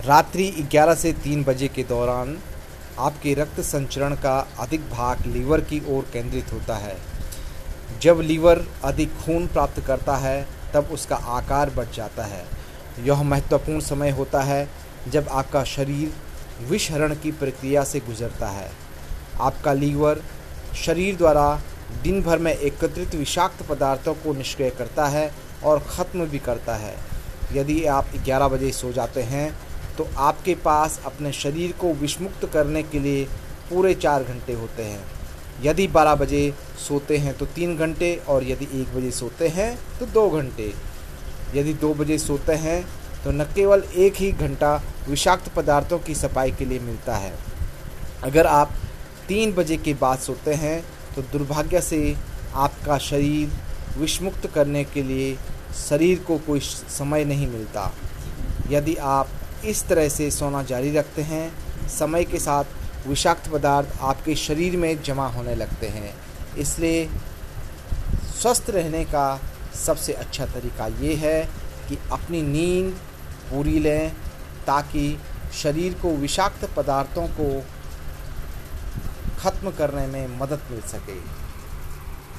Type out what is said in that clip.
रात्रि 11 से 3 बजे के दौरान आपके रक्त संचरण का अधिक भाग लीवर की ओर केंद्रित होता है। जब लीवर अधिक खून प्राप्त करता है, तब उसका आकार बढ़ जाता है। यह महत्वपूर्ण समय होता है जब आपका शरीर विषहरण की प्रक्रिया से गुजरता है। आपका लीवर शरीर द्वारा दिन भर में एकत्रित विषाक्त पदार्थों को निष्क्रिय करता है और ख़त्म भी करता है। यदि आप 11 बजे सो जाते हैं तो आपके पास अपने शरीर को विषमुक्त करने के लिए पूरे चार घंटे होते हैं। यदि 12 बजे सोते हैं तो तीन घंटे और यदि एक बजे सोते हैं तो दो घंटे। यदि दो बजे सोते हैं तो न केवल एक ही घंटा विषाक्त पदार्थों की सफ़ाई के लिए मिलता है। अगर आप तीन बजे के बाद सोते हैं तो दुर्भाग्य से आपका शरीर विषमुक्त करने के लिए शरीर को कोई समय नहीं मिलता। यदि आप इस तरह से सोना जारी रखते हैं। समय के साथ विषाक्त पदार्थ आपके शरीर में जमा होने लगते हैं। इसलिए स्वस्थ रहने का सबसे अच्छा तरीका ये है कि अपनी नींद पूरी लें ताकि शरीर को विषाक्त पदार्थों को ख़त्म करने में मदद मिल सके।